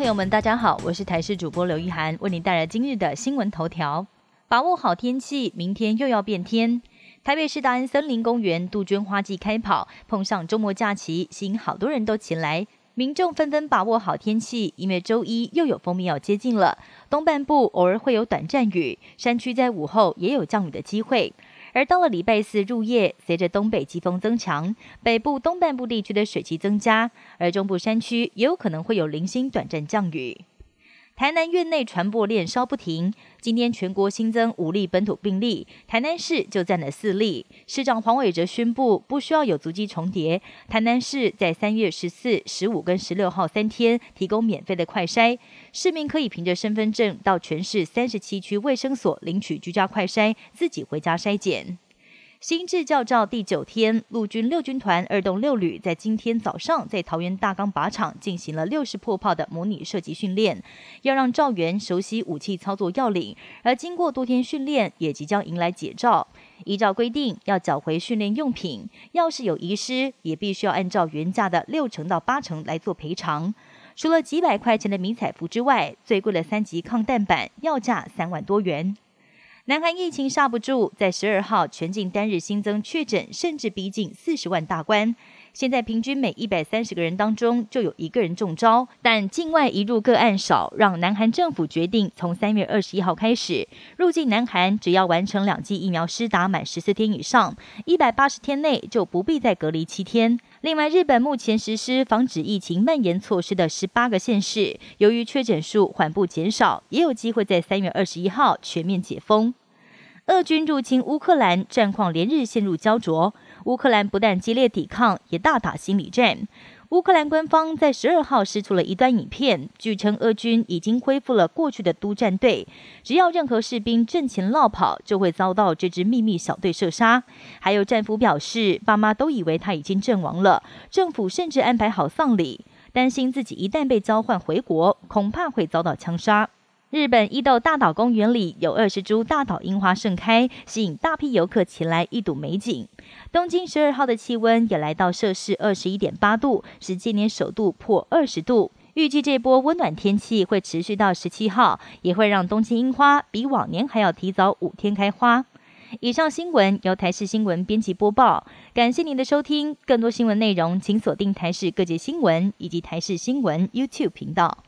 朋友们，大家好，我是台视主播刘一涵，为您带来今日的新闻头条。把握好天气，明天又要变天。台北市大安森林公园杜鹃花季开跑，碰上周末假期，吸引好多人都前来。民众纷纷把握好天气，因为周一又有蜂蜜要接近了。东半部偶尔会有短暂雨，山区在午后也有降雨的机会。而到了礼拜四入夜，随着东北季风增强，北部东半部地区的水汽增加，而中部山区也有可能会有零星短暂降雨。台南院内传播链烧不停，今天全国新增五例本土病例，台南市就占了四例。市长黄伟哲宣布，不需要有足迹重叠，台南市在三月十四、十五跟十六号三天提供免费的快筛，市民可以凭着身份证到全市三十七区卫生所领取居家快筛，自己回家筛检。新制教照第九天，陆军六军团二栋六旅在今天早上在桃园大钢靶场进行了六式破炮的模拟射击训练，要让赵员熟悉武器操作要领。而经过多天训练，也即将迎来解照。依照规定，要缴回训练用品，要是有遗失，也必须要按照原价的六成到八成来做赔偿。除了几百块钱的迷彩服之外，最贵的三级抗弹板要价三万多元。南韩疫情刹不住，在十二号全境单日新增确诊，甚至逼近四十万大关。现在平均每一百三十个人当中就有一个人中招，但境外移入个案少，让南韩政府决定从三月二十一号开始，入境南韩只要完成两剂疫苗施打满十四天以上，一百八十天内就不必再隔离七天。另外，日本目前实施防止疫情蔓延措施的十八个县市，由于确诊数缓步减少，也有机会在三月二十一号全面解封。俄军入侵乌克兰，战况连日陷入焦灼。乌克兰不但激烈抵抗，也大打心理战。乌克兰官方在十二号释出了一段影片，据称俄军已经恢复了过去的督战队，只要任何士兵阵前落跑，就会遭到这支秘密小队射杀。还有战俘表示，爸妈都以为他已经阵亡了，政府甚至安排好丧礼，担心自己一旦被交换回国，恐怕会遭到枪杀。日本伊豆大岛公园里有二十株大岛樱花盛开，吸引大批游客前来一睹美景。东京十二号的气温也来到摄氏二十一点八度，是今年首度破二十度。预计这波温暖天气会持续到十七号，也会让东京樱花比往年还要提早五天开花。以上新闻由台视新闻编辑播报，感谢您的收听。更多新闻内容请锁定台视各界新闻以及台视新闻 YouTube 频道。